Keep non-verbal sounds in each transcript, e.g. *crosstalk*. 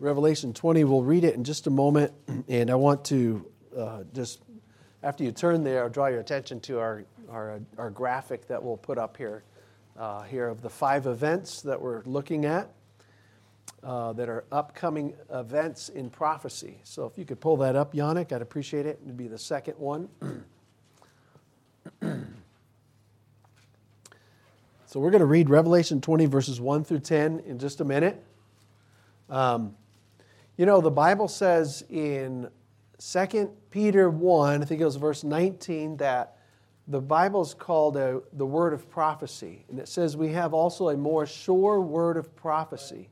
Revelation 20. We'll read it in just a moment, *clears throat* and I want to uh, just, after you turn there, I'll draw your attention to our, our, our graphic that we'll put up here, uh, here of the five events that we're looking at uh, that are upcoming events in prophecy. So if you could pull that up, Yannick, I'd appreciate it. It'd be the second one. *clears throat* so we're going to read Revelation 20, verses 1 through 10 in just a minute. Um, you know, the Bible says in 2 Peter 1, I think it was verse 19, that the Bible is called a, the word of prophecy. And it says we have also a more sure word of prophecy.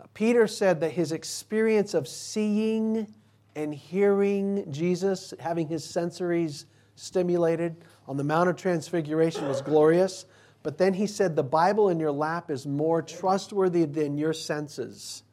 Uh, Peter said that his experience of seeing and hearing Jesus, having his sensories stimulated on the Mount of Transfiguration, was glorious. But then he said, The Bible in your lap is more trustworthy than your senses.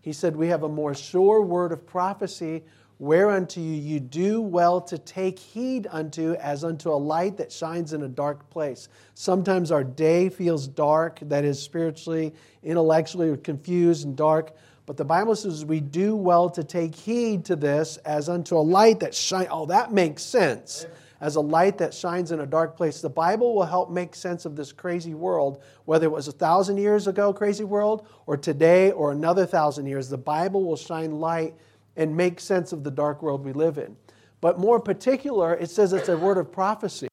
He said, We have a more sure word of prophecy, whereunto you, you do well to take heed unto, as unto a light that shines in a dark place. Sometimes our day feels dark, that is, spiritually, intellectually, or confused and dark. But the Bible says we do well to take heed to this as unto a light that shines. Oh, that makes sense as a light that shines in a dark place. The Bible will help make sense of this crazy world, whether it was a thousand years ago, crazy world, or today, or another thousand years. The Bible will shine light and make sense of the dark world we live in. But more particular, it says it's a word of prophecy.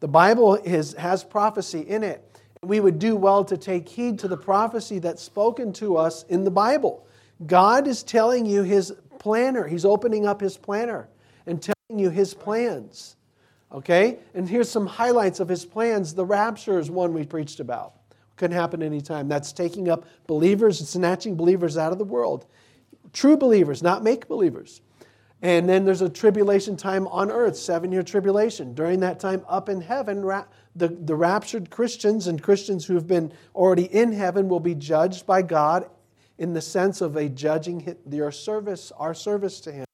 The Bible is, has prophecy in it. We would do well to take heed to the prophecy that's spoken to us in the Bible. God is telling you his planner. He's opening up his planner and telling you his plans. Okay? And here's some highlights of his plans. The rapture is one we preached about. Couldn't happen anytime. That's taking up believers and snatching believers out of the world. True believers, not make believers. And then there's a tribulation time on earth, seven year tribulation. During that time, up in heaven, the, the raptured Christians and Christians who have been already in heaven will be judged by God in the sense of a judging their service, our service to Him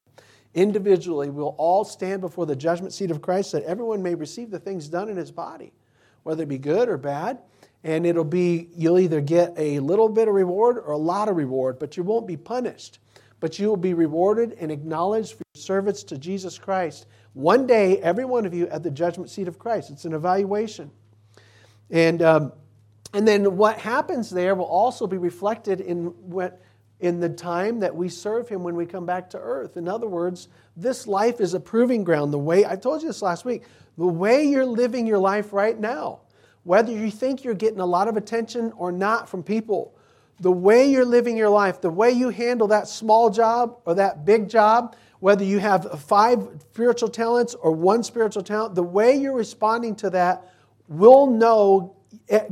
individually we will all stand before the judgment seat of Christ that everyone may receive the things done in his body, whether it be good or bad. And it'll be, you'll either get a little bit of reward or a lot of reward, but you won't be punished. But you will be rewarded and acknowledged for your service to Jesus Christ. One day, every one of you at the judgment seat of Christ. It's an evaluation. And, um, and then what happens there will also be reflected in what in the time that we serve Him when we come back to earth. In other words, this life is a proving ground. The way, I told you this last week, the way you're living your life right now, whether you think you're getting a lot of attention or not from people, the way you're living your life, the way you handle that small job or that big job, whether you have five spiritual talents or one spiritual talent, the way you're responding to that will know,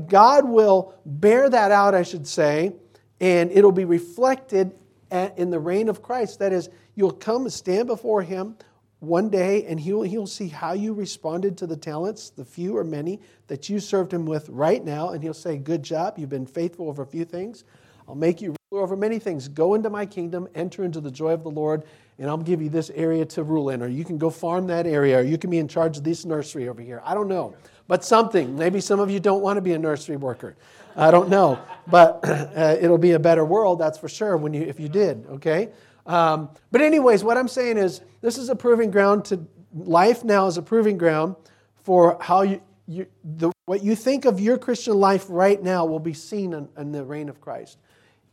God will bear that out, I should say, and it'll be reflected at, in the reign of Christ. That is, you'll come and stand before Him one day, and he'll, he'll see how you responded to the talents, the few or many, that you served Him with right now, and He'll say, Good job, you've been faithful over a few things. I'll make you ruler over many things. Go into my kingdom, enter into the joy of the Lord, and I'll give you this area to rule in. Or you can go farm that area, or you can be in charge of this nursery over here. I don't know. But something. Maybe some of you don't want to be a nursery worker. I don't know, but *clears throat* uh, it'll be a better world, that's for sure, when you, if you did, okay? Um, but, anyways, what I'm saying is this is a proving ground to life now is a proving ground for how you, you the, what you think of your Christian life right now will be seen in, in the reign of Christ.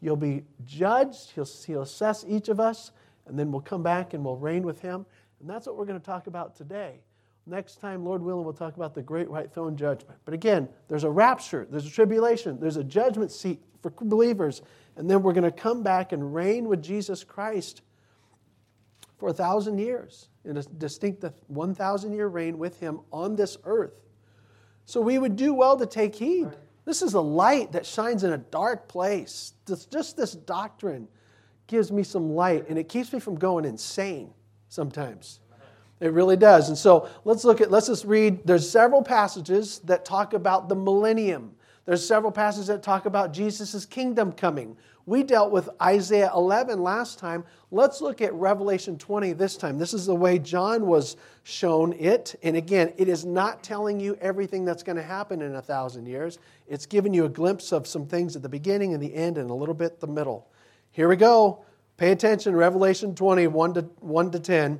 You'll be judged, he'll, he'll assess each of us, and then we'll come back and we'll reign with him. And that's what we're going to talk about today. Next time, Lord willing, we'll talk about the great white throne judgment. But again, there's a rapture, there's a tribulation, there's a judgment seat for believers, and then we're going to come back and reign with Jesus Christ for a thousand years in a distinct 1,000 year reign with him on this earth. So we would do well to take heed. This is a light that shines in a dark place. just this doctrine gives me some light, and it keeps me from going insane sometimes. It really does. And so let's look at, let's just read. There's several passages that talk about the millennium. There's several passages that talk about Jesus' kingdom coming. We dealt with Isaiah 11 last time. Let's look at Revelation 20 this time. This is the way John was shown it. And again, it is not telling you everything that's going to happen in a thousand years. It's giving you a glimpse of some things at the beginning and the end and a little bit the middle. Here we go. Pay attention, Revelation 20, 1 to, 1 to 10.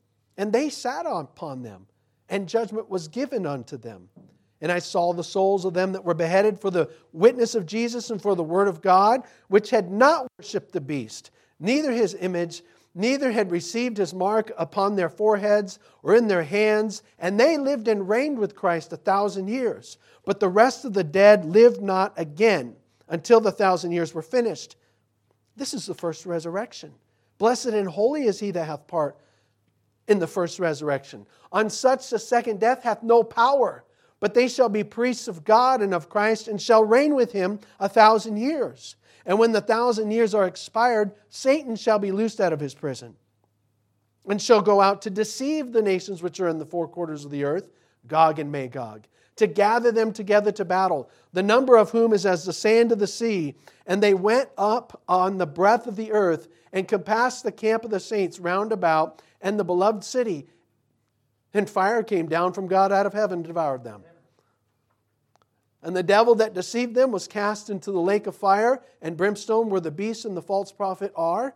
and they sat upon them, and judgment was given unto them. And I saw the souls of them that were beheaded for the witness of Jesus and for the word of God, which had not worshipped the beast, neither his image, neither had received his mark upon their foreheads or in their hands, and they lived and reigned with Christ a thousand years. But the rest of the dead lived not again until the thousand years were finished. This is the first resurrection. Blessed and holy is he that hath part in the first resurrection. On such the second death hath no power, but they shall be priests of God and of Christ, and shall reign with him a thousand years. And when the thousand years are expired, Satan shall be loosed out of his prison, and shall go out to deceive the nations which are in the four quarters of the earth, Gog and Magog, to gather them together to battle, the number of whom is as the sand of the sea. And they went up on the breadth of the earth, and compassed the camp of the saints round about, and the beloved city. And fire came down from God out of heaven and devoured them. And the devil that deceived them was cast into the lake of fire and brimstone, where the beast and the false prophet are,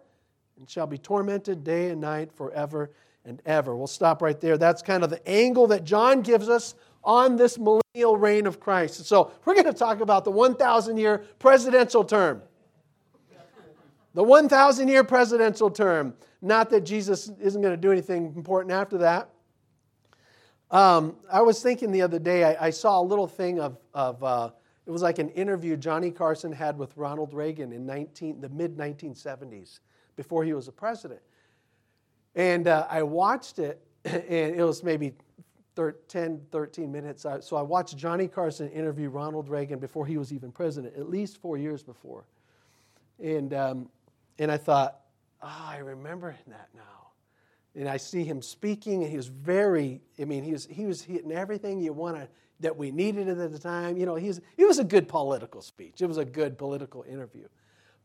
and shall be tormented day and night forever and ever. We'll stop right there. That's kind of the angle that John gives us on this millennial reign of Christ. So we're going to talk about the 1,000 year presidential term. The 1,000 year presidential term. Not that Jesus isn't going to do anything important after that. Um, I was thinking the other day, I, I saw a little thing of, of uh, it was like an interview Johnny Carson had with Ronald Reagan in 19, the mid 1970s, before he was a president. And uh, I watched it, *clears throat* and it was maybe 10, 13 minutes. So I watched Johnny Carson interview Ronald Reagan before he was even president, at least four years before. And, um, and I thought, oh, I remember that now and I see him speaking, and he was very, I mean, he was, he was hitting everything you want to, that we needed at the time. You know, he was a good political speech. It was a good political interview.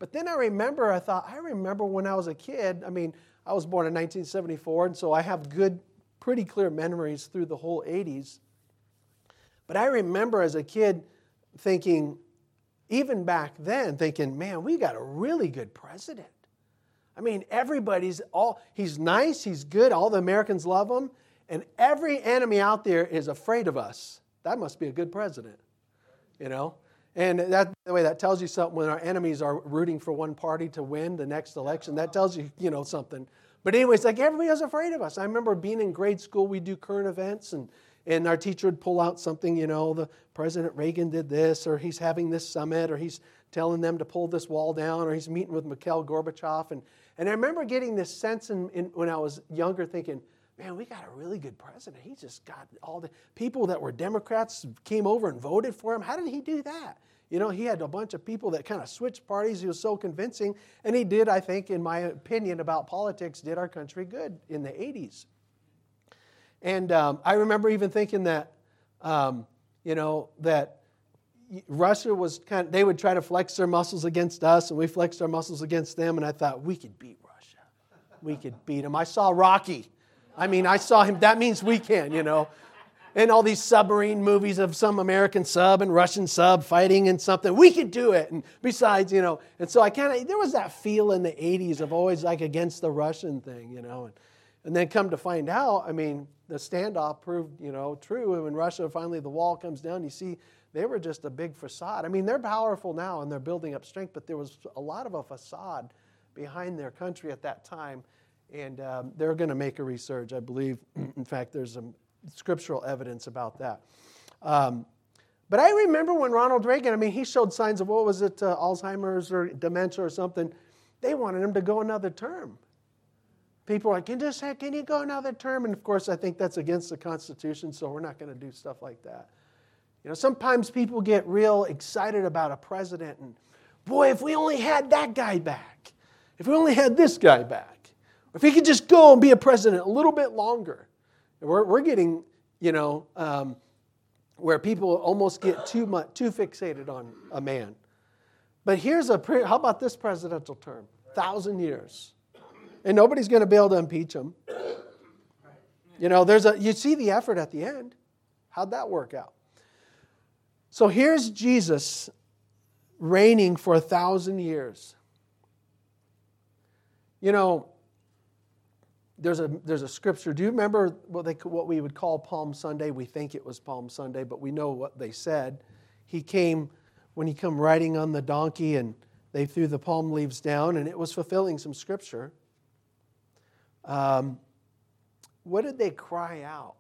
But then I remember, I thought, I remember when I was a kid, I mean, I was born in 1974, and so I have good, pretty clear memories through the whole 80s. But I remember as a kid thinking, even back then, thinking, man, we got a really good president. I mean, everybody's all, he's nice, he's good, all the Americans love him, and every enemy out there is afraid of us. That must be a good president, you know? And that the way that tells you something when our enemies are rooting for one party to win the next election. That tells you, you know, something. But anyways, like everybody was afraid of us. I remember being in grade school, we do current events, and and our teacher would pull out something, you know, the President Reagan did this, or he's having this summit, or he's telling them to pull this wall down, or he's meeting with Mikhail Gorbachev, and and I remember getting this sense in, in, when I was younger thinking, man, we got a really good president. He just got all the people that were Democrats came over and voted for him. How did he do that? You know, he had a bunch of people that kind of switched parties. He was so convincing. And he did, I think, in my opinion about politics, did our country good in the 80s. And um, I remember even thinking that, um, you know, that Russia was kind of, they would try to flex their muscles against us, and we flexed our muscles against them, and I thought, we could beat Russia. We could beat them. I saw Rocky. I mean, I saw him. That means we can, you know. And all these submarine movies of some American sub and Russian sub fighting and something. We could do it. And besides, you know, and so I kind of, there was that feel in the 80s of always like against the Russian thing, you know. And, and then come to find out, I mean, the standoff proved, you know, true. And when Russia finally, the wall comes down, you see they were just a big facade. I mean, they're powerful now and they're building up strength, but there was a lot of a facade behind their country at that time. And um, they're going to make a resurge, I believe. *clears throat* In fact, there's some scriptural evidence about that. Um, but I remember when Ronald Reagan, I mean, he showed signs of what was it, uh, Alzheimer's or dementia or something. They wanted him to go another term. People are like, can, just, can you go another term? And of course, I think that's against the Constitution, so we're not going to do stuff like that. You know, sometimes people get real excited about a president and, boy, if we only had that guy back, if we only had this guy back. If he could just go and be a president a little bit longer. We're, we're getting, you know, um, where people almost get too much, too fixated on a man. But here's a, pre- how about this presidential term? Thousand years. And nobody's going to be able to impeach him. You know, there's a, you see the effort at the end. How'd that work out? So here's Jesus reigning for a thousand years. You know, there's a, there's a scripture. Do you remember what, they, what we would call Palm Sunday? We think it was Palm Sunday, but we know what they said. He came, when he come riding on the donkey, and they threw the palm leaves down, and it was fulfilling some scripture. Um, what did they cry out?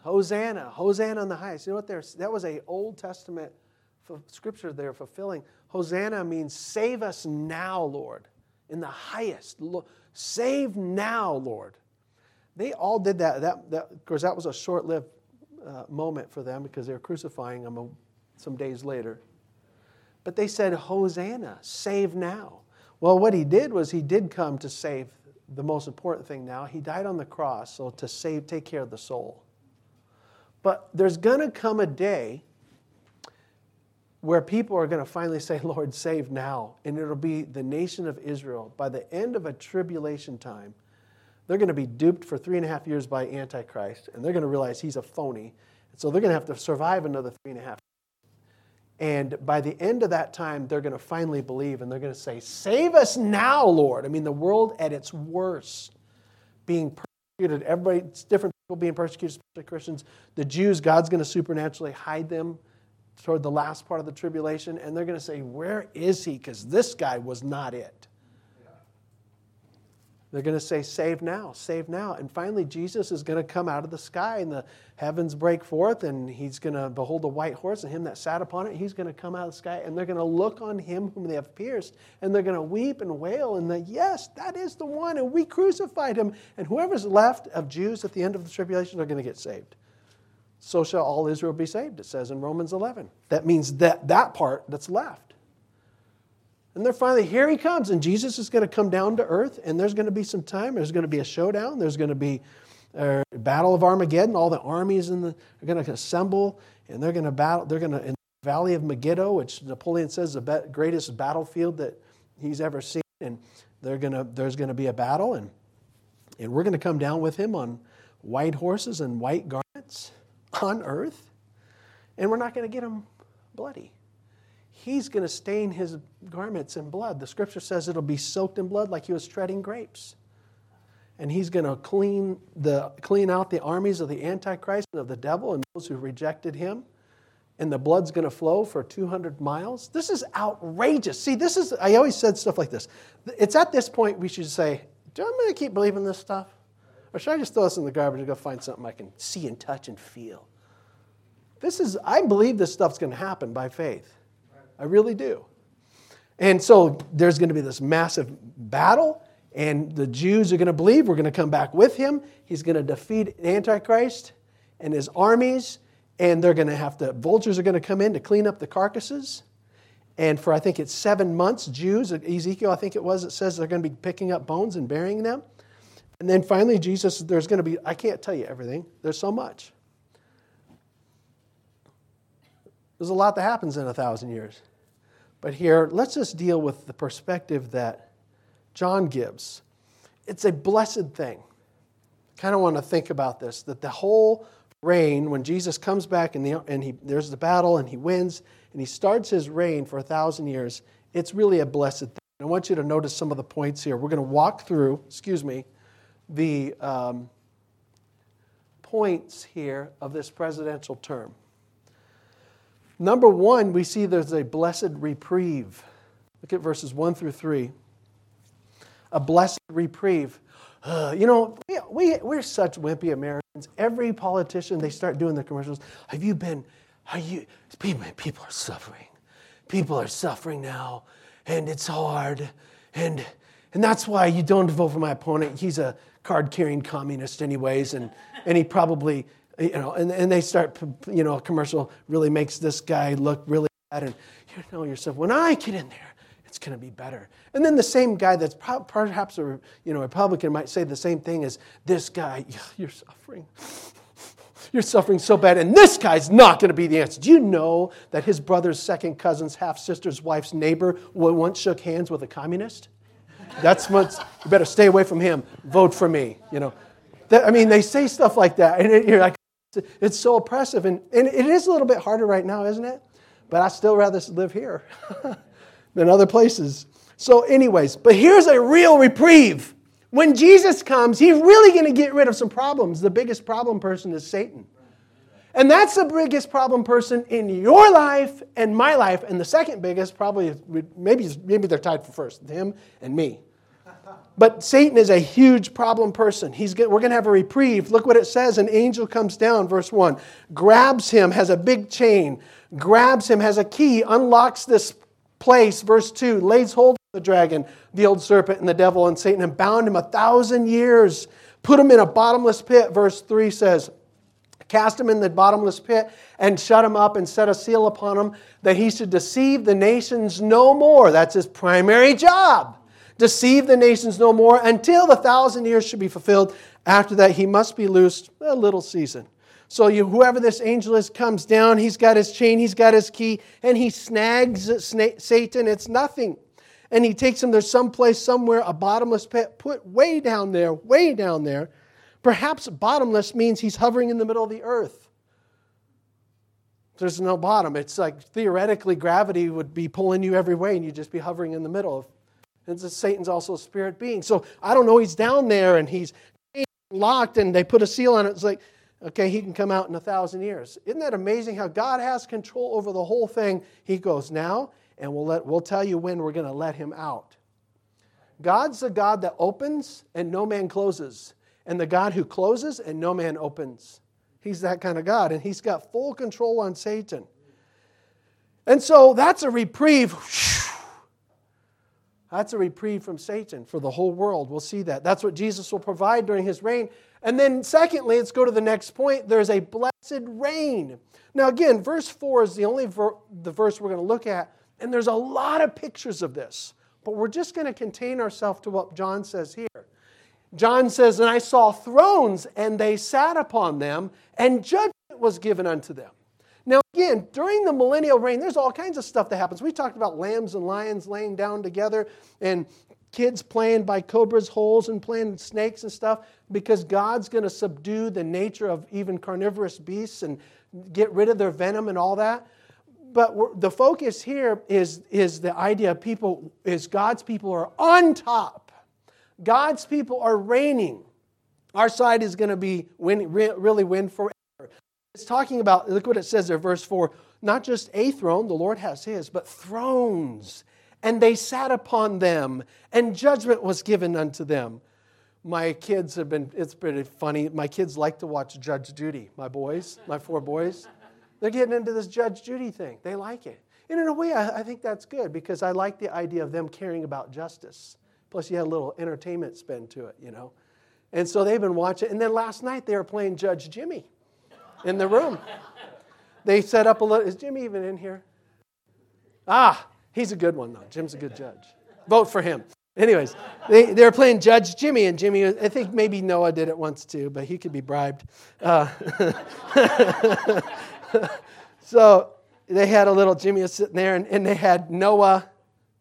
Hosanna, Hosanna on the highest. You know what? That was a Old Testament scripture they're fulfilling. Hosanna means save us now, Lord, in the highest. Save now, Lord. They all did that. that, that of course, that was a short lived uh, moment for them because they were crucifying him a, some days later. But they said, Hosanna, save now. Well, what he did was he did come to save the most important thing now. He died on the cross, so to save, take care of the soul. But there's going to come a day where people are going to finally say, Lord, save now. And it'll be the nation of Israel. By the end of a tribulation time, they're going to be duped for three and a half years by Antichrist, and they're going to realize he's a phony. And so they're going to have to survive another three and a half. And by the end of that time, they're going to finally believe and they're going to say, Save us now, Lord. I mean, the world at its worst, being persecuted, everybody, it's different people being persecuted, especially Christians. The Jews, God's going to supernaturally hide them toward the last part of the tribulation, and they're going to say, Where is he? Because this guy was not it. They're going to say, Save now, save now. And finally, Jesus is going to come out of the sky, and the heavens break forth, and he's going to behold a white horse, and him that sat upon it, he's going to come out of the sky, and they're going to look on him whom they have pierced, and they're going to weep and wail, and that, yes, that is the one, and we crucified him. And whoever's left of Jews at the end of the tribulation are going to get saved. So shall all Israel be saved, it says in Romans 11. That means that, that part that's left. And they're finally, here he comes, and Jesus is going to come down to earth, and there's going to be some time. There's going to be a showdown. There's going to be a battle of Armageddon. All the armies in the, are going to assemble, and they're going to battle. They're going to, in the Valley of Megiddo, which Napoleon says is the greatest battlefield that he's ever seen, and they're going to, there's going to be a battle, and, and we're going to come down with him on white horses and white garments on earth, and we're not going to get him bloody he's going to stain his garments in blood. The scripture says it'll be soaked in blood like he was treading grapes. And he's going to clean, the, clean out the armies of the Antichrist and of the devil and those who rejected him. And the blood's going to flow for 200 miles. This is outrageous. See, this is, I always said stuff like this. It's at this point we should say, do I going to keep believing this stuff? Or should I just throw this in the garbage and go find something I can see and touch and feel? This is, I believe this stuff's going to happen by faith. I really do. And so there's going to be this massive battle, and the Jews are going to believe we're going to come back with him. He's going to defeat Antichrist and his armies, and they're going to have to, vultures are going to come in to clean up the carcasses. And for I think it's seven months, Jews, Ezekiel, I think it was, it says they're going to be picking up bones and burying them. And then finally, Jesus, there's going to be, I can't tell you everything, there's so much. There's a lot that happens in a thousand years. But here, let's just deal with the perspective that John gives. It's a blessed thing. I kind of want to think about this that the whole reign, when Jesus comes back and, the, and he, there's the battle and he wins and he starts his reign for a thousand years, it's really a blessed thing. I want you to notice some of the points here. We're going to walk through, excuse me, the um, points here of this presidential term. Number one, we see there's a blessed reprieve. Look at verses 1 through 3. A blessed reprieve. Uh, you know, we, we, we're such wimpy Americans. Every politician, they start doing the commercials. Have you been, are you, people, people are suffering. People are suffering now, and it's hard. And, and that's why you don't vote for my opponent. He's a card carrying communist, anyways, and, and he probably you know, and, and they start, you know, a commercial really makes this guy look really bad. And you know yourself, when I get in there It's going to be better. And then the same guy that's perhaps a you know, Republican might say the same thing as this guy, you're suffering. *laughs* You're suffering so bad, and this guy's not going to be the answer. Do you know that his brother's second cousin's half sister's wife's neighbor once shook hands with a communist? That's what you better stay away from him. Vote for me. You know, that, I mean, they say stuff like that, and you're like, it's so oppressive, and, and it is a little bit harder right now, isn't it? But I still rather live here *laughs* than other places. So, anyways, but here's a real reprieve. When Jesus comes, he's really going to get rid of some problems. The biggest problem person is Satan. And that's the biggest problem person in your life and my life. And the second biggest, probably, maybe, maybe they're tied for first, him and me. But Satan is a huge problem person. He's we're going to have a reprieve. Look what it says. An angel comes down, verse 1, grabs him, has a big chain, grabs him, has a key, unlocks this place, verse 2, lays hold of the dragon, the old serpent, and the devil and Satan, and bound him a thousand years, put him in a bottomless pit, verse 3 says, cast him in the bottomless pit, and shut him up, and set a seal upon him, that he should deceive the nations no more. That's his primary job deceive the nations no more until the thousand years should be fulfilled. After that, he must be loosed a little season. So you, whoever this angel is comes down, he's got his chain, he's got his key, and he snags Satan. It's nothing. And he takes him, there's someplace, somewhere, a bottomless pit, put way down there, way down there. Perhaps bottomless means he's hovering in the middle of the earth. There's no bottom. It's like theoretically gravity would be pulling you every way and you'd just be hovering in the middle. And Satan's also a spirit being. So I don't know, he's down there and he's locked and they put a seal on it. It's like, okay, he can come out in a thousand years. Isn't that amazing how God has control over the whole thing? He goes, now, and we'll, let, we'll tell you when we're going to let him out. God's the God that opens and no man closes, and the God who closes and no man opens. He's that kind of God, and he's got full control on Satan. And so that's a reprieve. That's a reprieve from Satan for the whole world. We'll see that. That's what Jesus will provide during his reign. And then, secondly, let's go to the next point. There's a blessed reign. Now, again, verse 4 is the only ver- the verse we're going to look at. And there's a lot of pictures of this. But we're just going to contain ourselves to what John says here. John says, And I saw thrones, and they sat upon them, and judgment was given unto them. Now, again, during the millennial reign, there's all kinds of stuff that happens. We talked about lambs and lions laying down together and kids playing by cobras' holes and playing snakes and stuff because God's going to subdue the nature of even carnivorous beasts and get rid of their venom and all that. But the focus here is, is the idea of people, is God's people are on top. God's people are reigning. Our side is going to be win, really win forever. It's talking about, look what it says there, verse 4 not just a throne, the Lord has his, but thrones. And they sat upon them, and judgment was given unto them. My kids have been, it's pretty funny. My kids like to watch Judge Judy, my boys, my four boys. They're getting into this Judge Judy thing. They like it. And in a way, I, I think that's good because I like the idea of them caring about justice. Plus, you had a little entertainment spin to it, you know. And so they've been watching. And then last night, they were playing Judge Jimmy in the room. They set up a little. Is Jimmy even in here? Ah, he's a good one, though. Jim's a good judge. Vote for him. Anyways, they, they were playing Judge Jimmy, and Jimmy, I think maybe Noah did it once too, but he could be bribed. Uh, *laughs* so they had a little Jimmy was sitting there, and, and they had Noah.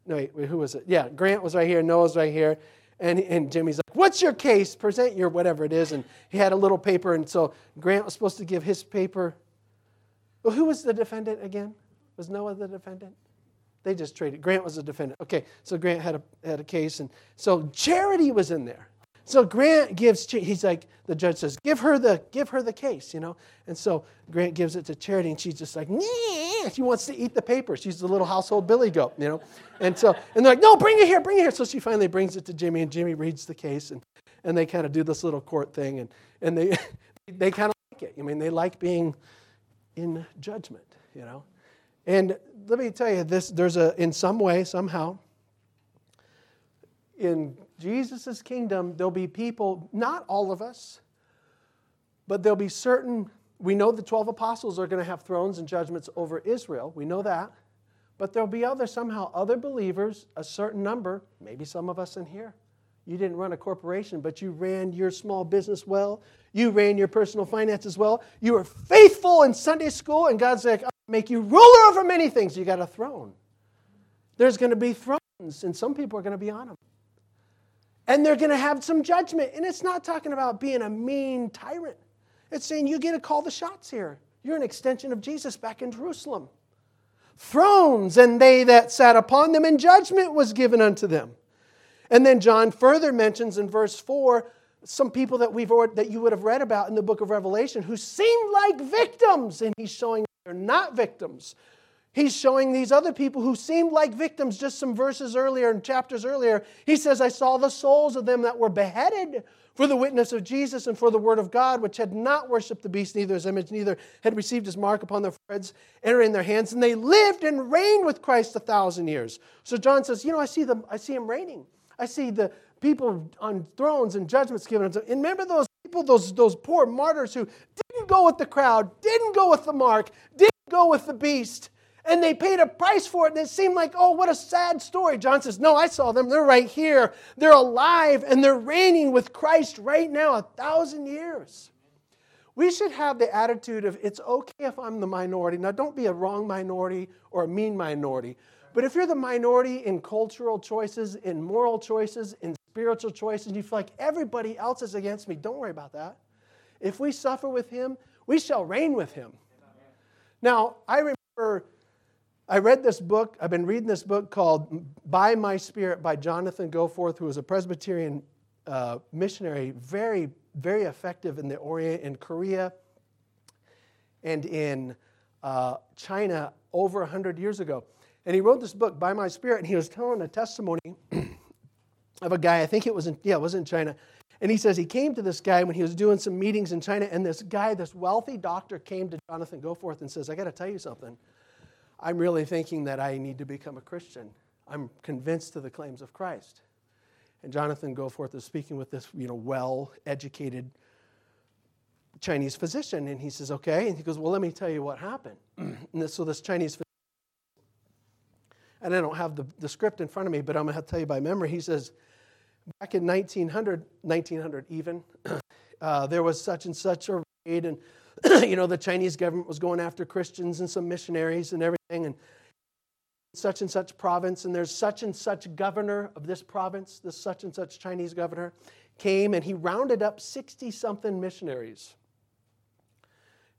No, wait, who was it? Yeah, Grant was right here, Noah's right here, and, and Jimmy's like, What's your case? Present your whatever it is. And he had a little paper. And so Grant was supposed to give his paper. Well, who was the defendant again? Was Noah the defendant? They just traded. Grant was the defendant. Okay, so Grant had a, had a case. And so Charity was in there. So Grant gives, he's like, the judge says, give her the, give her the case, you know? And so Grant gives it to Charity, and she's just like, Nyeh! she wants to eat the paper. She's the little household billy goat, you know? And so, and they're like, no, bring it here, bring it here. So she finally brings it to Jimmy, and Jimmy reads the case, and, and they kind of do this little court thing, and, and they, *laughs* they kind of like it. I mean, they like being in judgment, you know? And let me tell you this, there's a, in some way, somehow, in Jesus' kingdom, there'll be people, not all of us, but there'll be certain, we know the 12 apostles are going to have thrones and judgments over Israel. We know that. But there'll be other, somehow, other believers, a certain number, maybe some of us in here. You didn't run a corporation, but you ran your small business well. You ran your personal finances well. You were faithful in Sunday school, and God's like, I'll make you ruler over many things. You got a throne. There's going to be thrones, and some people are going to be on them. And they're going to have some judgment. And it's not talking about being a mean tyrant, it's saying you get to call the shots here. You're an extension of Jesus back in Jerusalem thrones, and they that sat upon them, and judgment was given unto them. And then John further mentions in verse 4 some people that we've that you would have read about in the book of Revelation who seemed like victims, and he's showing they're not victims. He's showing these other people who seemed like victims just some verses earlier and chapters earlier. He says, I saw the souls of them that were beheaded for the witness of Jesus and for the word of God, which had not worshipped the beast, neither his image, neither had received his mark upon their foreheads, entering their hands, and they lived and reigned with Christ a thousand years. So John says, You know, I see them, I see him reigning. I see the people on thrones and judgments given. And remember those people, those, those poor martyrs who didn't go with the crowd, didn't go with the mark, didn't go with the beast and they paid a price for it, and it seemed like, oh, what a sad story. John says, No, I saw them. They're right here. They're alive, and they're reigning with Christ right now, a thousand years. We should have the attitude of it's okay if I'm the minority. Now, don't be a wrong minority or a mean minority. But if you're the minority in cultural choices, in moral choices, in spiritual choices, and you feel like everybody else is against me, don't worry about that. If we suffer with him, we shall reign with him. Now, I remember I read this book, I've been reading this book called By My Spirit by Jonathan Goforth, who was a Presbyterian uh, missionary, very, very effective in the Orient, in Korea, and in uh, China over 100 years ago. And he wrote this book, By My Spirit, and he was telling a testimony *clears throat* of a guy, I think it was in, yeah, it was in China. And he says he came to this guy when he was doing some meetings in China, and this guy, this wealthy doctor, came to Jonathan Goforth and says, I got to tell you something. I'm really thinking that I need to become a Christian. I'm convinced of the claims of Christ. And Jonathan Goforth is speaking with this, you know, well-educated Chinese physician, and he says, "Okay." And he goes, "Well, let me tell you what happened." *clears throat* and this, so this Chinese, physician, and I don't have the, the script in front of me, but I'm going to tell you by memory. He says, back in 1900, 1900 even, *clears throat* uh, there was such and such a raid, and *coughs* you know, the Chinese government was going after Christians and some missionaries and everything, and such and such province, and there's such and such governor of this province, this such and such Chinese governor came and he rounded up 60 something missionaries.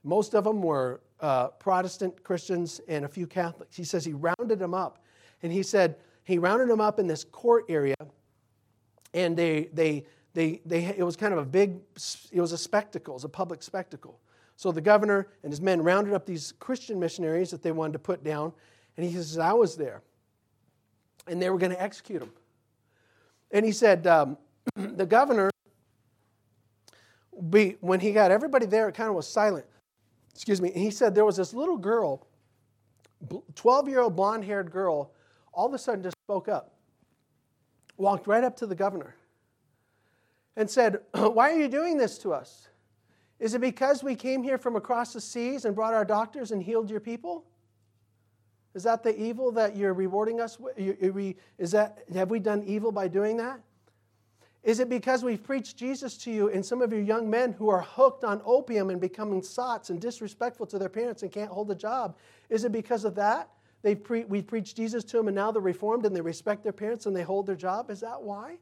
Most of them were uh, Protestant Christians and a few Catholics. He says he rounded them up, and he said he rounded them up in this court area, and they, they, they, they, it was kind of a big, it was a spectacle, it was a public spectacle. So the governor and his men rounded up these Christian missionaries that they wanted to put down, and he says, I was there. And they were going to execute them. And he said, um, *clears throat* the governor, when he got everybody there, it kind of was silent. Excuse me. And he said there was this little girl, 12 year old blonde haired girl, all of a sudden just spoke up, walked right up to the governor, and said, *clears throat* Why are you doing this to us? Is it because we came here from across the seas and brought our doctors and healed your people? Is that the evil that you're rewarding us with? Is that, have we done evil by doing that? Is it because we've preached Jesus to you and some of your young men who are hooked on opium and becoming sots and disrespectful to their parents and can't hold a job? Is it because of that? They've pre- we've preached Jesus to them and now they're reformed and they respect their parents and they hold their job? Is that why?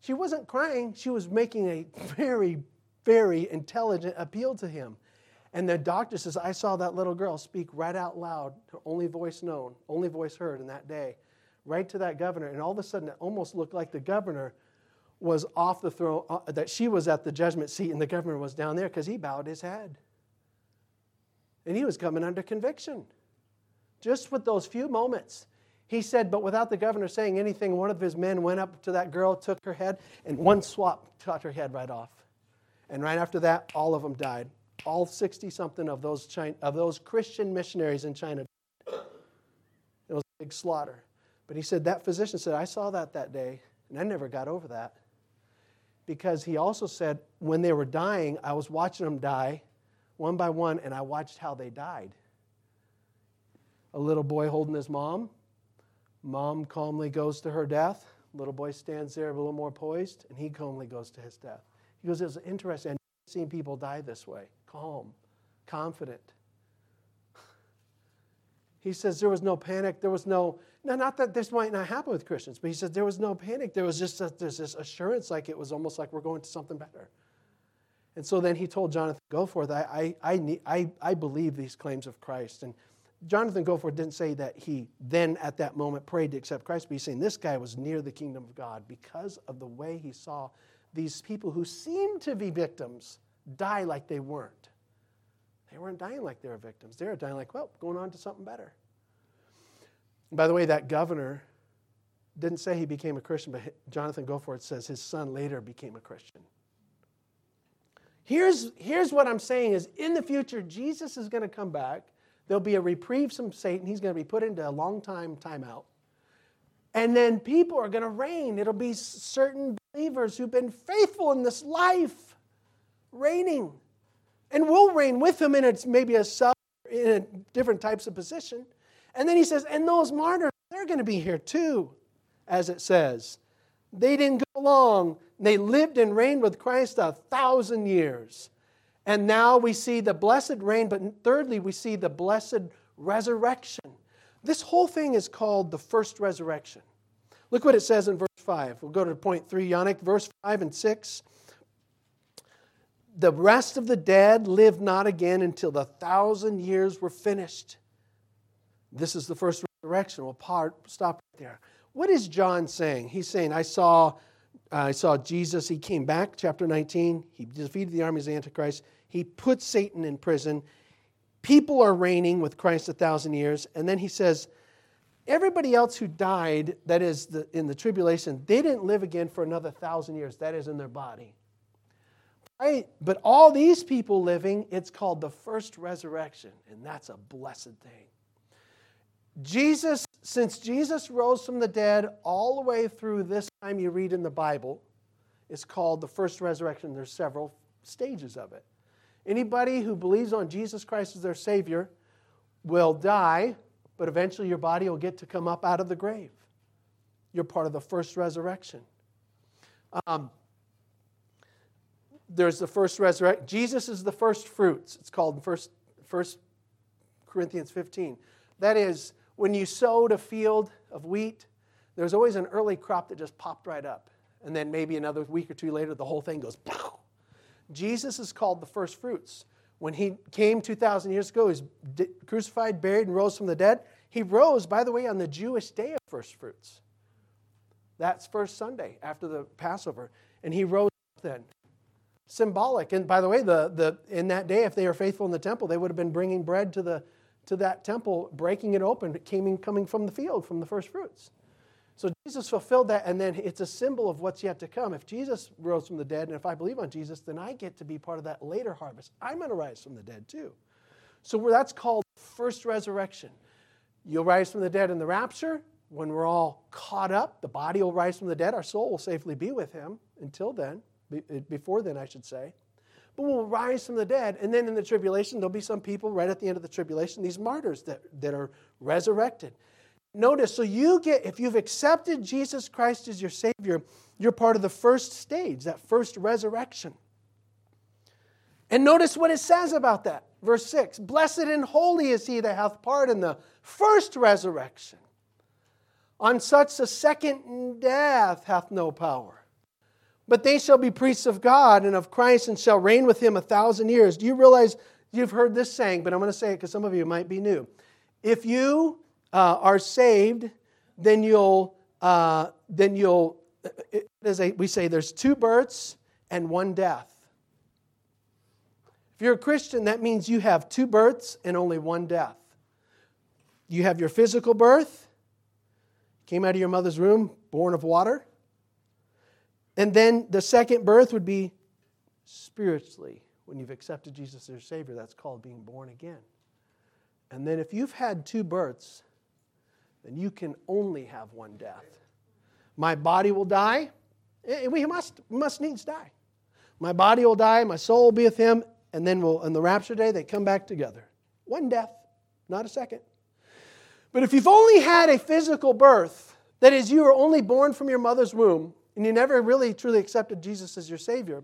She wasn't crying. She was making a *laughs* very very intelligent appeal to him. And the doctor says, I saw that little girl speak right out loud, her only voice known, only voice heard in that day, right to that governor. And all of a sudden, it almost looked like the governor was off the throne, uh, that she was at the judgment seat and the governor was down there because he bowed his head. And he was coming under conviction. Just with those few moments. He said, but without the governor saying anything, one of his men went up to that girl, took her head, and one swap cut her head right off. And right after that, all of them died. All 60 something of those, of those Christian missionaries in China. It was a big slaughter. But he said, that physician said, I saw that that day, and I never got over that. Because he also said, when they were dying, I was watching them die one by one, and I watched how they died. a little boy holding his mom. Mom calmly goes to her death. Little boy stands there a little more poised, and he calmly goes to his death. He goes, It's interesting. I've seen people die this way calm, confident. *laughs* He says there was no panic. There was no, now, not that this might not happen with Christians, but he says there was no panic. There was just a, there's this assurance, like it was almost like we're going to something better. And so then he told Jonathan Goforth, I, I, I, I, I believe these claims of Christ. And Jonathan Goforth didn't say that he then at that moment prayed to accept Christ, but he's saying this guy was near the kingdom of God because of the way he saw these people who seemed to be victims die like they weren't. They weren't dying like they were victims. They were dying like, well, going on to something better. By the way, that governor didn't say he became a Christian, but Jonathan Goforth says his son later became a Christian. Here's, here's what I'm saying is in the future, Jesus is going to come back. There'll be a reprieve from Satan. He's going to be put into a long time timeout. And then people are going to reign. It'll be certain believers who've been faithful in this life reigning. And we'll reign with him in a, maybe a sub, in a different types of position. And then he says, and those martyrs, they're going to be here too, as it says. They didn't go along. They lived and reigned with Christ a thousand years. And now we see the blessed reign, but thirdly, we see the blessed resurrection. This whole thing is called the first resurrection. Look what it says in verse 5. We'll go to point 3, Yannick, verse 5 and 6 the rest of the dead lived not again until the thousand years were finished. This is the first resurrection. We'll part, stop right there. What is John saying? He's saying, I saw, uh, I saw Jesus. He came back, chapter 19. He defeated the armies of Antichrist. He put Satan in prison. People are reigning with Christ a thousand years. And then he says, everybody else who died, that is the, in the tribulation, they didn't live again for another thousand years. That is in their body. Right? But all these people living, it's called the first resurrection, and that's a blessed thing. Jesus, since Jesus rose from the dead all the way through this time you read in the Bible, is called the first resurrection. There's several stages of it. Anybody who believes on Jesus Christ as their Savior will die, but eventually your body will get to come up out of the grave. You're part of the first resurrection. Um, there's the first resurrection. Jesus is the first fruits. It's called first, first Corinthians 15. That is, when you sowed a field of wheat, there's always an early crop that just popped right up. And then maybe another week or two later, the whole thing goes, Pow! *laughs* Jesus is called the first fruits. When he came 2,000 years ago, he was crucified, buried, and rose from the dead. He rose, by the way, on the Jewish day of first fruits. That's first Sunday after the Passover. And he rose then symbolic. And by the way, the, the, in that day, if they were faithful in the temple, they would have been bringing bread to, the, to that temple, breaking it open, came in, coming from the field, from the first fruits. So Jesus fulfilled that, and then it's a symbol of what's yet to come. If Jesus rose from the dead, and if I believe on Jesus, then I get to be part of that later harvest. I'm going to rise from the dead too. So that's called first resurrection. You'll rise from the dead in the rapture. When we're all caught up, the body will rise from the dead. Our soul will safely be with him until then. Uh, before then, I should say. But we'll rise from the dead. And then in the tribulation, there'll be some people right at the end of the tribulation, these martyrs that, that are resurrected. Notice, so you get, if you've accepted Jesus Christ as your Savior, you're part of the first stage, that first resurrection. And notice what it says about that. Verse 6 Blessed and holy is he that hath part in the first resurrection. On such a second death hath no power. But they shall be priests of God and of Christ and shall reign with him a thousand years. Do you realize you've heard this saying, but I'm going to say it because some of you might be new. If you uh, are saved, then you'll, uh, then you'll, as we say, there's two births and one death. If you're a Christian, that means you have two births and only one death. You have your physical birth, came out of your mother's womb, born of water. And then the second birth would be spiritually. When you've accepted Jesus as your Savior, that's called being born again. And then if you've had two births, then you can only have one death. My body will die. We must, must needs die. My body will die, my soul will be with him, and then we'll, in the rapture day, they come back together. One death, not a second. But if you've only had a physical birth, that is, you were only born from your mother's womb, and you never really truly accepted Jesus as your Savior,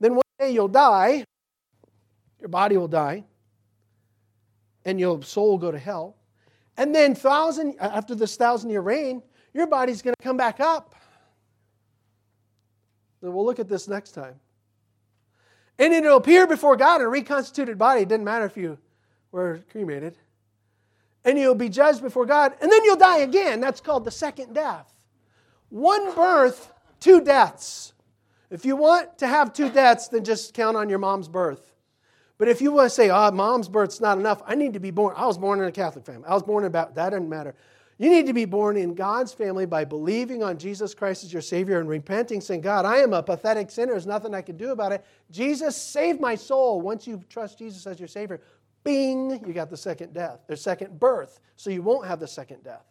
then one day you'll die, your body will die, and your soul will go to hell. And then thousand uh, after this thousand year reign, your body's going to come back up. Then we'll look at this next time. And it'll appear before God in a reconstituted body. It doesn't matter if you were cremated. And you'll be judged before God. And then you'll die again. That's called the second death. One birth, two deaths. If you want to have two deaths, then just count on your mom's birth. But if you want to say, oh, mom's birth's not enough, I need to be born. I was born in a Catholic family. I was born in about that doesn't matter. You need to be born in God's family by believing on Jesus Christ as your Savior and repenting, saying, God, I am a pathetic sinner. There's nothing I can do about it. Jesus, save my soul. Once you trust Jesus as your Savior, bing, you got the second death, the second birth. So you won't have the second death.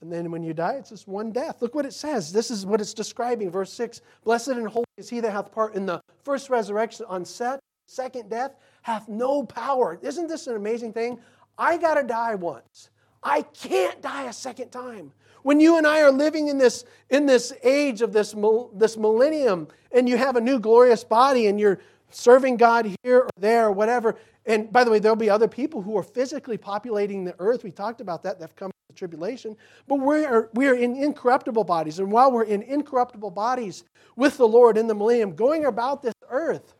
And then when you die, it's just one death. Look what it says. This is what it's describing. Verse 6 Blessed and holy is he that hath part in the first resurrection. On set, second death hath no power. Isn't this an amazing thing? I got to die once. I can't die a second time. When you and I are living in this, in this age of this, this millennium, and you have a new glorious body, and you're serving God here or there or whatever. And by the way, there'll be other people who are physically populating the earth. We talked about that. They've come the tribulation. But we are, we are in incorruptible bodies. And while we're in incorruptible bodies with the Lord in the millennium, going about this earth,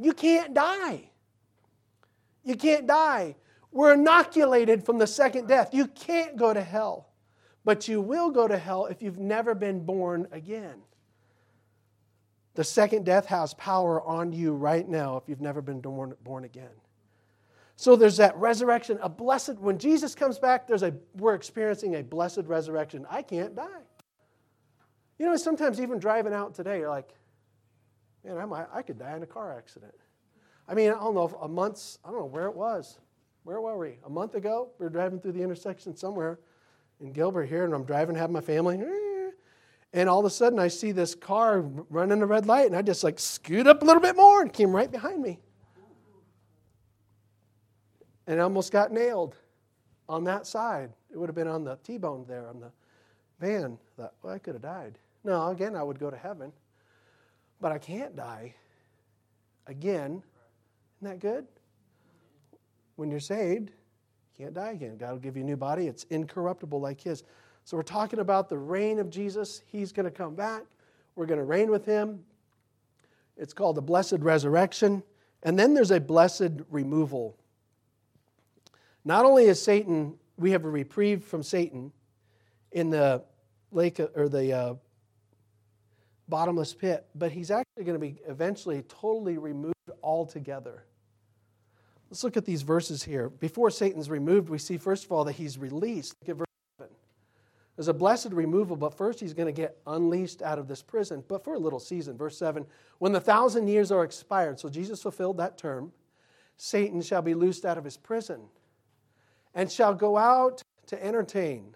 you can't die. You can't die. We're inoculated from the second death. You can't go to hell, but you will go to hell if you've never been born again. The second death has power on you right now if you've never been born, born again. So there's that resurrection, a blessed, when Jesus comes back, there's a, we're experiencing a blessed resurrection. I can't die. You know, sometimes even driving out today, you're like, man, I, might, I could die in a car accident. I mean, I don't know, a month's, I don't know where it was. Where were we? A month ago, we were driving through the intersection somewhere in Gilbert here, and I'm driving, having my family. And all of a sudden, I see this car running a red light, and I just like scoot up a little bit more and came right behind me. And I almost got nailed on that side. It would have been on the T bone there on the van. I thought, well, I could have died. No, again, I would go to heaven. But I can't die again. Isn't that good? when you're saved, you can't die again. God will give you a new body. It's incorruptible like His. So we're talking about the reign of Jesus. He's going to come back. We're going to reign with Him. It's called the blessed resurrection. And then there's a blessed removal. Not only is Satan, we have a reprieve from Satan in the lake or the uh, bottomless pit, but he's actually going to be eventually totally removed altogether. Let's look at these verses here. Before Satan's removed, we see, first of all, that he's released. Look at verse 7. There's a blessed removal, but first he's going to get unleashed out of this prison, but for a little season. Verse 7 When the thousand years are expired, so Jesus fulfilled that term, Satan shall be loosed out of his prison and shall go out to entertain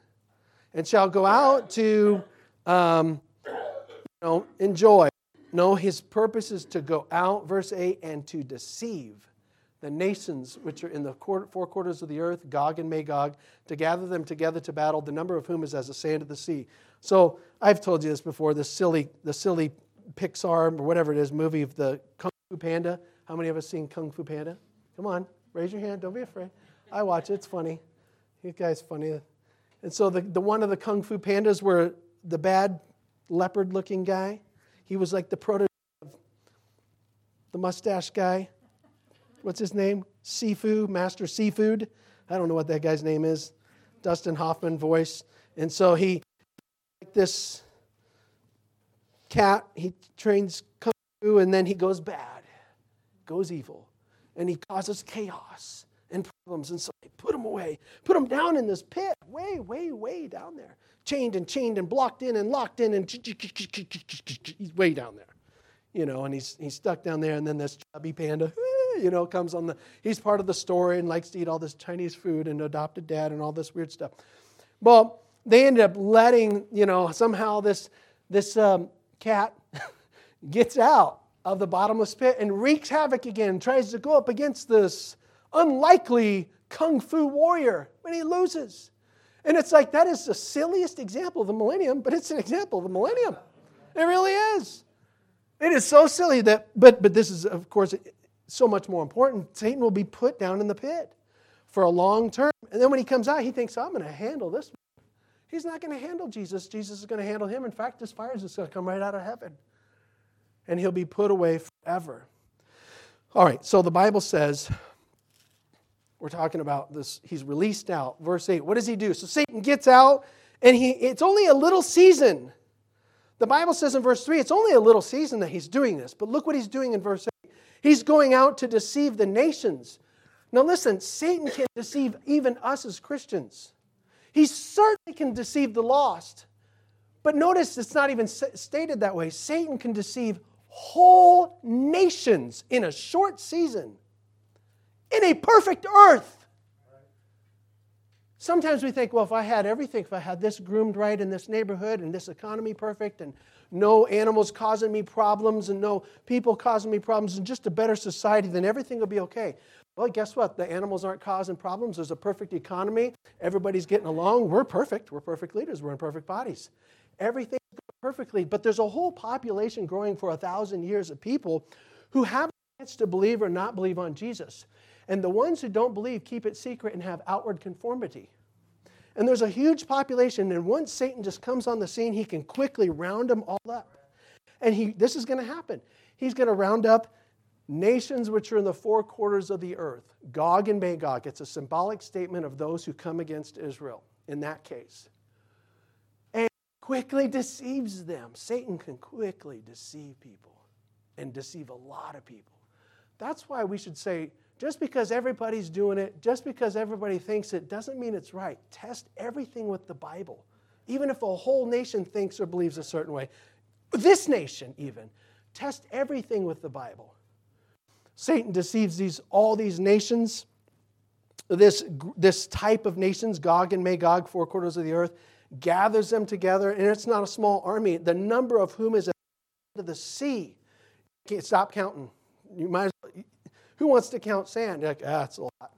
and shall go out to um, know, enjoy. No, his purpose is to go out, verse 8, and to deceive the nations which are in the four quarters of the earth, Gog and Magog, to gather them together to battle, the number of whom is as the sand of the sea. So I've told you this before, the silly, the silly Pixar or whatever it is movie of the Kung Fu Panda. How many of us seen Kung Fu Panda? Come on, raise your hand. Don't be afraid. I watch it. It's funny. You guy's funny. And so the, the one of the Kung Fu Pandas were the bad leopard-looking guy. He was like the prototype of the mustache guy what's his name? Sifu, Master Seafood. I don't know what that guy's name is. Dustin Hoffman voice. And so he, like this cat, he trains kung fu and then he goes bad, goes evil, and he causes chaos and problems. And so they put him away, put him down in this pit, way, way, way down there. Chained and chained and blocked in and locked in, and he's way down there. You know, and he's, he's stuck down there, and then this chubby panda *laughs* you know, comes on the, he's part of the story and likes to eat all this Chinese food and adopted dad and all this weird stuff. Well, they ended up letting, you know, somehow this, this um, cat *laughs* gets out of the bottomless pit and wreaks havoc again, tries to go up against this unlikely kung fu warrior when he loses. And it's like that is the silliest example of the millennium, but it's an example of the millennium. It really is. It is so silly that, but, but this is, of course, so much more important. Satan will be put down in the pit for a long term. And then when he comes out, he thinks, I'm going to handle this. He's not going to handle Jesus. Jesus is going to handle him. In fact, this fire is just going to come right out of heaven. And he'll be put away forever. All right, so the Bible says, we're talking about this, he's released out. Verse 8, what does he do? So Satan gets out, and he it's only a little season. The Bible says in verse 3, it's only a little season that he's doing this. But look what he's doing in verse 8. He's going out to deceive the nations. Now, listen, Satan can deceive even us as Christians. He certainly can deceive the lost. But notice it's not even stated that way. Satan can deceive whole nations in a short season, in a perfect earth. Sometimes we think, well, if I had everything, if I had this groomed right in this neighborhood and this economy perfect and no animals causing me problems and no people causing me problems and just a better society, then everything will be okay. Well, guess what? The animals aren't causing problems. There's a perfect economy. Everybody's getting along. We're perfect. We're perfect leaders. We're in perfect bodies. Everything's perfectly. But there's a whole population growing for a thousand years of people who have a chance to believe or not believe on Jesus. And the ones who don't believe keep it secret and have outward conformity. And there's a huge population, and once Satan just comes on the scene, he can quickly round them all up. And he, this is going to happen. He's going to round up nations which are in the four quarters of the earth. Gog and Magog. It's a symbolic statement of those who come against Israel in that case. And quickly deceives them. Satan can quickly deceive people and deceive a lot of people. That's why we should say, just because everybody's doing it, just because everybody thinks it, doesn't mean it's right. Test everything with the Bible. Even if a whole nation thinks or believes a certain way, this nation even, test everything with the Bible. Satan deceives these, all these nations, this, this type of nations, Gog and Magog, four quarters of the earth, gathers them together, and it's not a small army, the number of whom is to the sea. Can't stop counting. You might who wants to count sand? You're like, ah, that's a lot.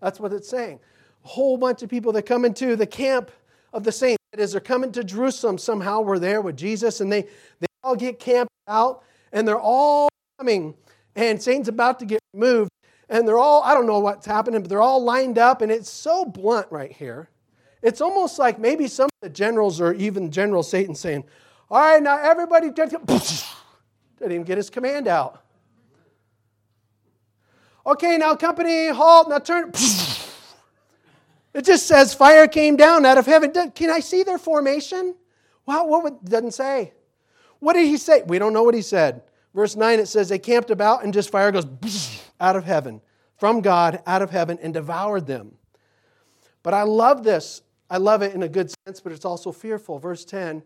That's what it's saying. A whole bunch of people that come into the camp of the saints. That is, they're coming to Jerusalem. Somehow we're there with Jesus, and they, they all get camped out, and they're all coming, and Satan's about to get removed, and they're all, I don't know what's happening, but they're all lined up, and it's so blunt right here. It's almost like maybe some of the generals or even General Satan saying, All right, now everybody, *laughs* didn't even get his command out. Okay, now company, halt, now turn. *laughs* It just says fire came down out of heaven. Can I see their formation? Wow, what would, doesn't say. What did he say? We don't know what he said. Verse 9, it says they camped about and just fire goes *laughs* out of heaven, from God, out of heaven, and devoured them. But I love this. I love it in a good sense, but it's also fearful. Verse 10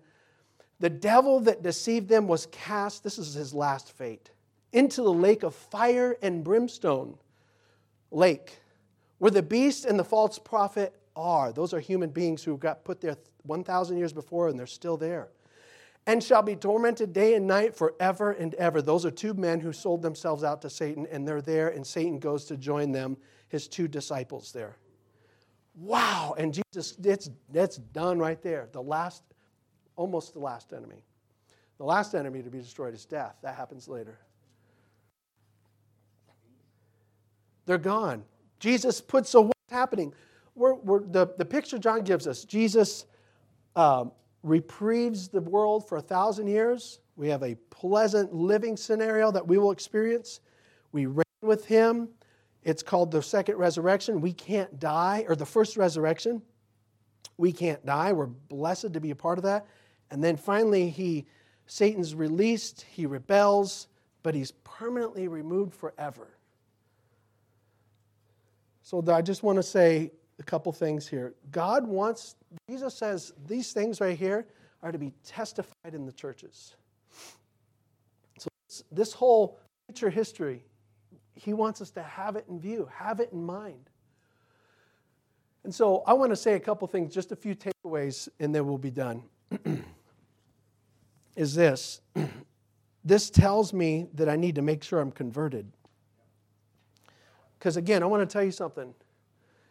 the devil that deceived them was cast, this is his last fate into the lake of fire and brimstone lake, where the beast and the false prophet are. Those are human beings who got put there 1,000 years before and they're still there. And shall be tormented day and night forever and ever. Those are two men who sold themselves out to Satan, and they're there, and Satan goes to join them, his two disciples there. Wow. And Jesus, it's, that's done right there. The last, almost the last enemy. The last enemy to be destroyed is death. That happens later. They're gone. Jesus puts, so what's happening? We're, we're, the, the picture John gives us Jesus um, reprieves the world for a thousand years. We have a pleasant living scenario that we will experience. We reign with him. It's called the second resurrection. We can't die, or the first resurrection. We can't die. We're blessed to be a part of that. And then finally, he, Satan's released, he rebels, but he's permanently removed forever. So I just want to say a couple things here. God wants, Jesus says these things right here are to be testified in the churches. So this whole future history, he wants us to have it in view, have it in mind. And so I want to say a couple things, just a few takeaways, and then we'll be done. *clears throat* Is this *clears throat* this tells me that I need to make sure I'm converted. Because again, I want to tell you something.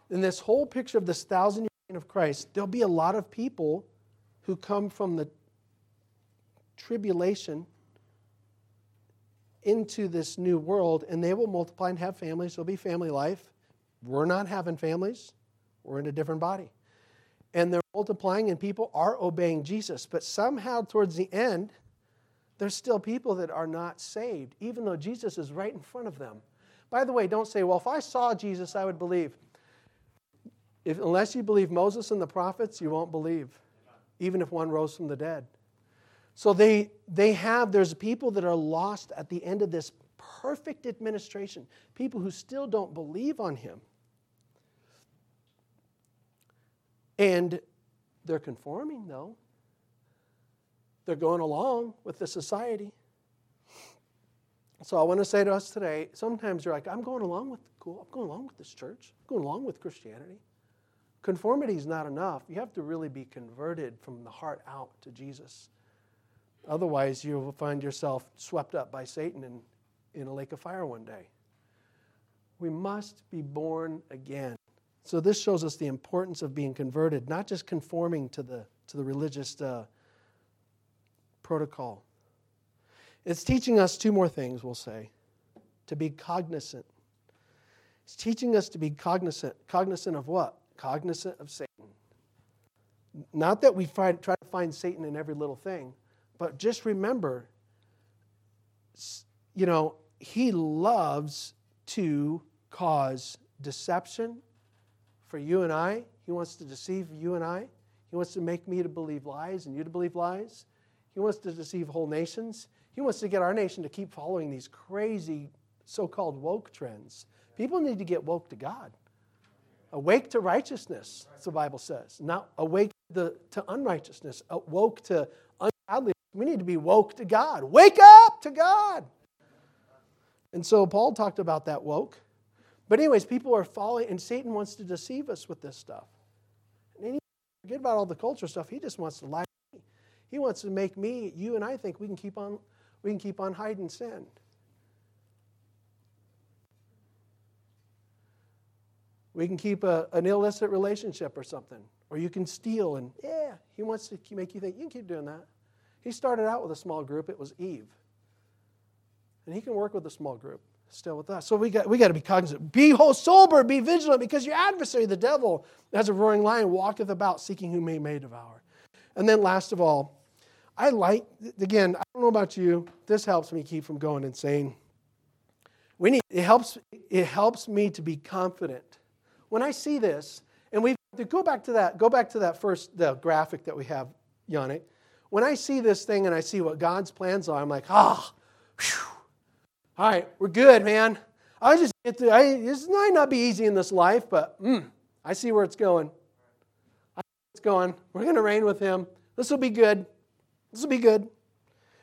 in this whole picture of this thousand year reign of Christ, there'll be a lot of people who come from the tribulation into this new world, and they will multiply and have families. There'll be family life. We're not having families, we're in a different body. And they're multiplying, and people are obeying Jesus. But somehow, towards the end, there's still people that are not saved, even though Jesus is right in front of them. By the way, don't say, well, if I saw Jesus, I would believe. If, unless you believe Moses and the prophets, you won't believe, even if one rose from the dead. So they, they have, there's people that are lost at the end of this perfect administration, people who still don't believe on him. And they're conforming, though. They're going along with the society. So I want to say to us today sometimes you're like, I'm going along with cool, I'm going along with this church, I'm going along with Christianity. Conformity is not enough. You have to really be converted from the heart out to Jesus. Otherwise, you will find yourself swept up by Satan in, in a lake of fire one day. We must be born again. So, this shows us the importance of being converted, not just conforming to the, to the religious uh, protocol. It's teaching us two more things, we'll say to be cognizant. It's teaching us to be cognizant. Cognizant of what? Cognizant of Satan. Not that we try, try to find Satan in every little thing, but just remember, you know, he loves to cause deception for you and I. He wants to deceive you and I. He wants to make me to believe lies and you to believe lies. He wants to deceive whole nations. He wants to get our nation to keep following these crazy so called woke trends. People need to get woke to God. Awake to righteousness, the Bible says. Not awake to, to unrighteousness, uh, woke to ungodliness. We need to be woke to God. Wake up to God. And so Paul talked about that woke. But, anyways, people are falling, and Satan wants to deceive us with this stuff. And forget about all the culture stuff. He just wants to lie. He wants to make me, you, and I think we can keep on, we can keep on hiding sin. We can keep a, an illicit relationship or something. Or you can steal, and yeah, he wants to make you think you can keep doing that. He started out with a small group, it was Eve. And he can work with a small group still with us. So we got, we got to be cognizant. Be whole, sober, be vigilant, because your adversary, the devil, as a roaring lion, walketh about seeking whom he may devour. And then last of all, I like, again, I don't know about you, this helps me keep from going insane. We need, it, helps, it helps me to be confident. When I see this, and we go back to that, go back to that first the graphic that we have, Yannick. When I see this thing and I see what God's plans are, I'm like, ah, oh, all right, we're good, man. I just get to, I, this might not be easy in this life, but mm, I see where it's going. I see where it's going. We're going to reign with him. This will be good. This will be good.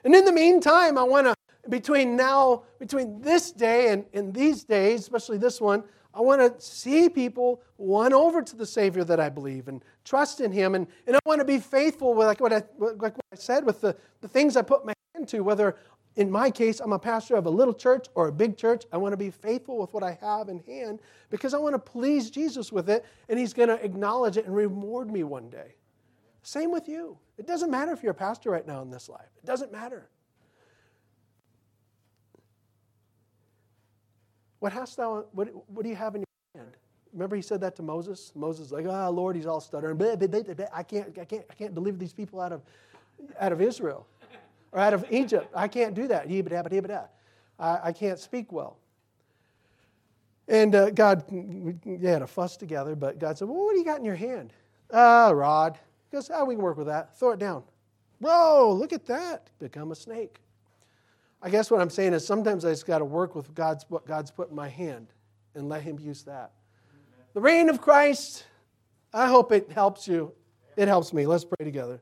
And in the meantime, I want to, between now, between this day and, and these days, especially this one, I want to see people won over to the Savior that I believe and trust in Him. And, and I want to be faithful with like what I, like what I said with the, the things I put my hand to, whether in my case, I'm a pastor of a little church or a big church. I want to be faithful with what I have in hand because I want to please Jesus with it, and He's going to acknowledge it and reward me one day. Same with you. It doesn't matter if you're a pastor right now in this life, it doesn't matter. What hast thou, what, what do you have in your hand? Remember he said that to Moses? Moses like, ah, oh, Lord, he's all stuttering. I can't, I can't, I can't deliver these people out of, out of Israel or out of Egypt. I can't do that. I, I can't speak well. And uh, God, they had a fuss together, but God said, Well, what do you got in your hand? Ah, uh, rod. Goes, Oh, we can work with that. Throw it down. Whoa, look at that. Become a snake. I guess what I'm saying is sometimes I just got to work with God's, what God's put in my hand and let Him use that. The reign of Christ, I hope it helps you. It helps me. Let's pray together.